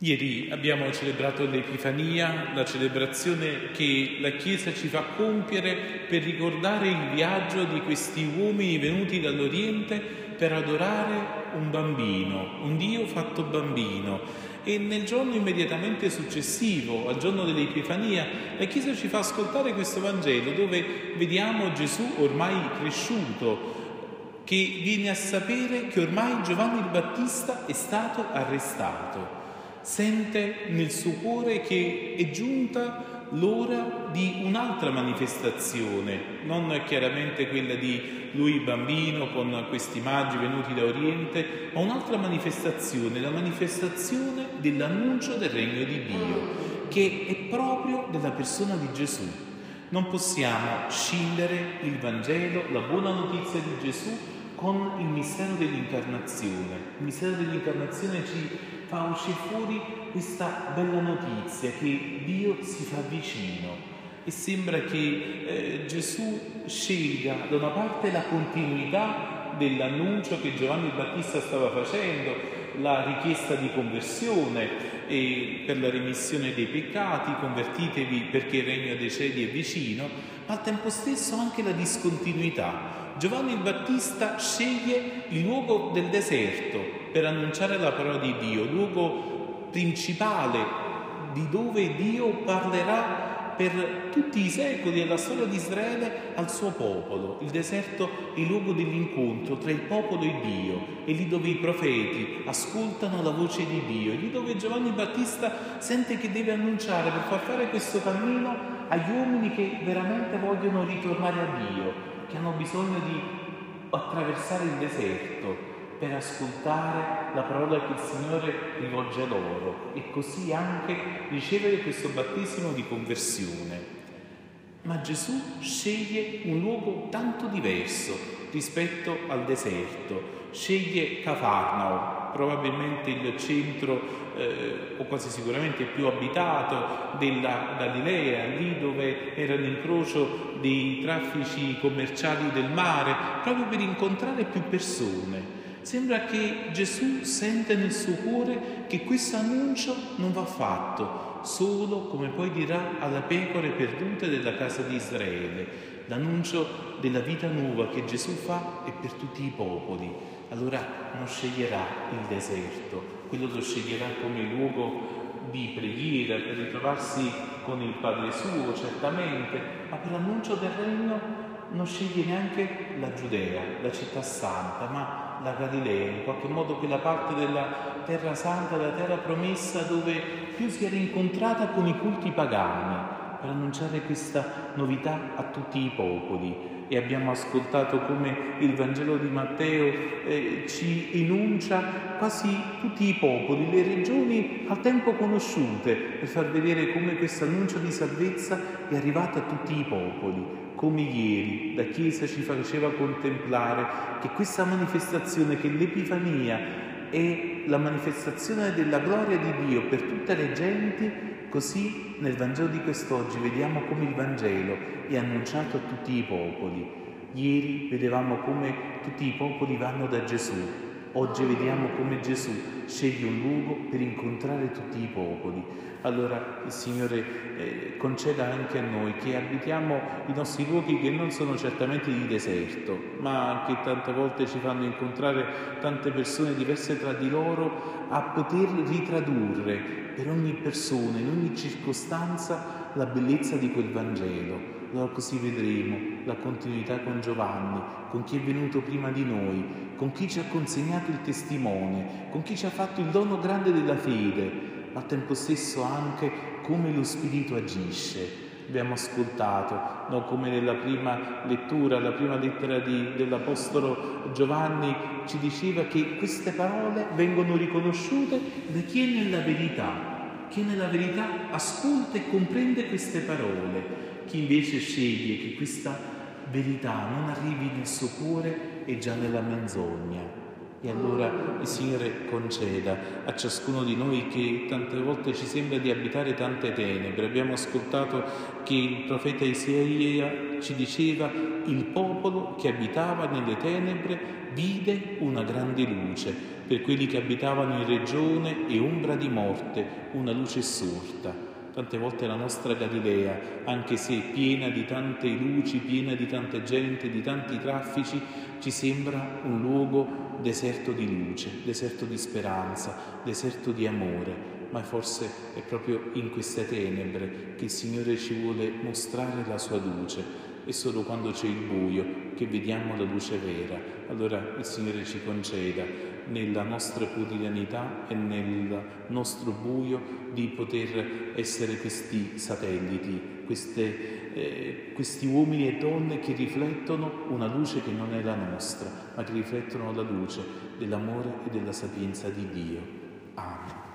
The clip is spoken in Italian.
Ieri abbiamo celebrato l'Epifania, la celebrazione che la Chiesa ci fa compiere per ricordare il viaggio di questi uomini venuti dall'Oriente per adorare un bambino, un Dio fatto bambino. E nel giorno immediatamente successivo, al giorno dell'Epifania, la Chiesa ci fa ascoltare questo Vangelo dove vediamo Gesù ormai cresciuto, che viene a sapere che ormai Giovanni il Battista è stato arrestato sente nel suo cuore che è giunta l'ora di un'altra manifestazione, non chiaramente quella di lui bambino con questi magi venuti da Oriente, ma un'altra manifestazione, la manifestazione dell'annuncio del regno di Dio, che è proprio della persona di Gesù. Non possiamo scindere il Vangelo, la buona notizia di Gesù, con il mistero dell'incarnazione. Il mistero dell'incarnazione ci fa uscire fuori questa bella notizia che Dio si fa vicino e sembra che eh, Gesù scelga da una parte la continuità dell'annuncio che Giovanni Battista stava facendo, la richiesta di conversione per la remissione dei peccati, convertitevi perché il regno dei cieli è vicino, ma al tempo stesso anche la discontinuità. Giovanni il Battista sceglie il luogo del deserto per annunciare la parola di Dio, luogo principale di dove Dio parlerà per tutti i secoli della storia di Israele al suo popolo. Il deserto è il luogo dell'incontro tra il popolo e Dio, è lì dove i profeti ascoltano la voce di Dio, è lì dove Giovanni Battista sente che deve annunciare per far fare questo cammino agli uomini che veramente vogliono ritornare a Dio, che hanno bisogno di attraversare il deserto per ascoltare la parola che il Signore rivolge loro e così anche ricevere questo battesimo di conversione. Ma Gesù sceglie un luogo tanto diverso rispetto al deserto, sceglie Cafarnao, probabilmente il centro eh, o quasi sicuramente più abitato della Galilea, lì dove era l'incrocio dei traffici commerciali del mare, proprio per incontrare più persone. Sembra che Gesù sente nel suo cuore che questo annuncio non va fatto solo, come poi dirà, alle pecore perdute della casa di Israele. L'annuncio della vita nuova che Gesù fa è per tutti i popoli. Allora non sceglierà il deserto, quello lo sceglierà come luogo di preghiera, per ritrovarsi con il Padre suo, certamente, ma per l'annuncio del regno non sceglie neanche la Giudea, la città santa, ma la Galilea, in qualche modo quella parte della terra santa, la terra promessa dove più si era incontrata con i culti pagani, per annunciare questa novità a tutti i popoli e abbiamo ascoltato come il Vangelo di Matteo eh, ci enuncia quasi tutti i popoli, le regioni al tempo conosciute, per far vedere come questo annuncio di salvezza è arrivato a tutti i popoli. Come ieri la Chiesa ci faceva contemplare che questa manifestazione, che l'Epifania è la manifestazione della gloria di Dio per tutte le genti, così nel Vangelo di quest'oggi vediamo come il Vangelo è annunciato a tutti i popoli. Ieri vedevamo come tutti i popoli vanno da Gesù, oggi vediamo come Gesù sceglie un luogo per incontrare tutti i popoli. Allora Signore eh, conceda anche a noi che abitiamo i nostri luoghi che non sono certamente di deserto, ma che tante volte ci fanno incontrare tante persone diverse tra di loro, a poter ritradurre per ogni persona, in ogni circostanza, la bellezza di quel Vangelo. Allora così vedremo la continuità con Giovanni, con chi è venuto prima di noi, con chi ci ha consegnato il testimone, con chi ci ha fatto il dono grande della fede, al tempo stesso anche come lo Spirito agisce. Abbiamo ascoltato, no, come nella prima lettura, la prima lettera di, dell'Apostolo Giovanni ci diceva che queste parole vengono riconosciute da chi è nella verità. Chi è nella verità ascolta e comprende queste parole. Chi invece sceglie che questa verità non arrivi nel suo cuore è già nella menzogna. E allora il Signore conceda a ciascuno di noi che tante volte ci sembra di abitare tante tenebre. Abbiamo ascoltato che il profeta Isaia ci diceva il popolo che abitava nelle tenebre vide una grande luce, per quelli che abitavano in regione e ombra di morte, una luce sorta. Tante volte la nostra Galilea, anche se piena di tante luci, piena di tanta gente, di tanti traffici, ci sembra un luogo deserto di luce, deserto di speranza, deserto di amore, ma forse è proprio in queste tenebre che il Signore ci vuole mostrare la sua luce. È solo quando c'è il buio che vediamo la luce vera. Allora il Signore ci conceda nella nostra quotidianità e nel nostro buio di poter essere questi satelliti, queste, eh, questi uomini e donne che riflettono una luce che non è la nostra, ma che riflettono la luce dell'amore e della sapienza di Dio. Amen.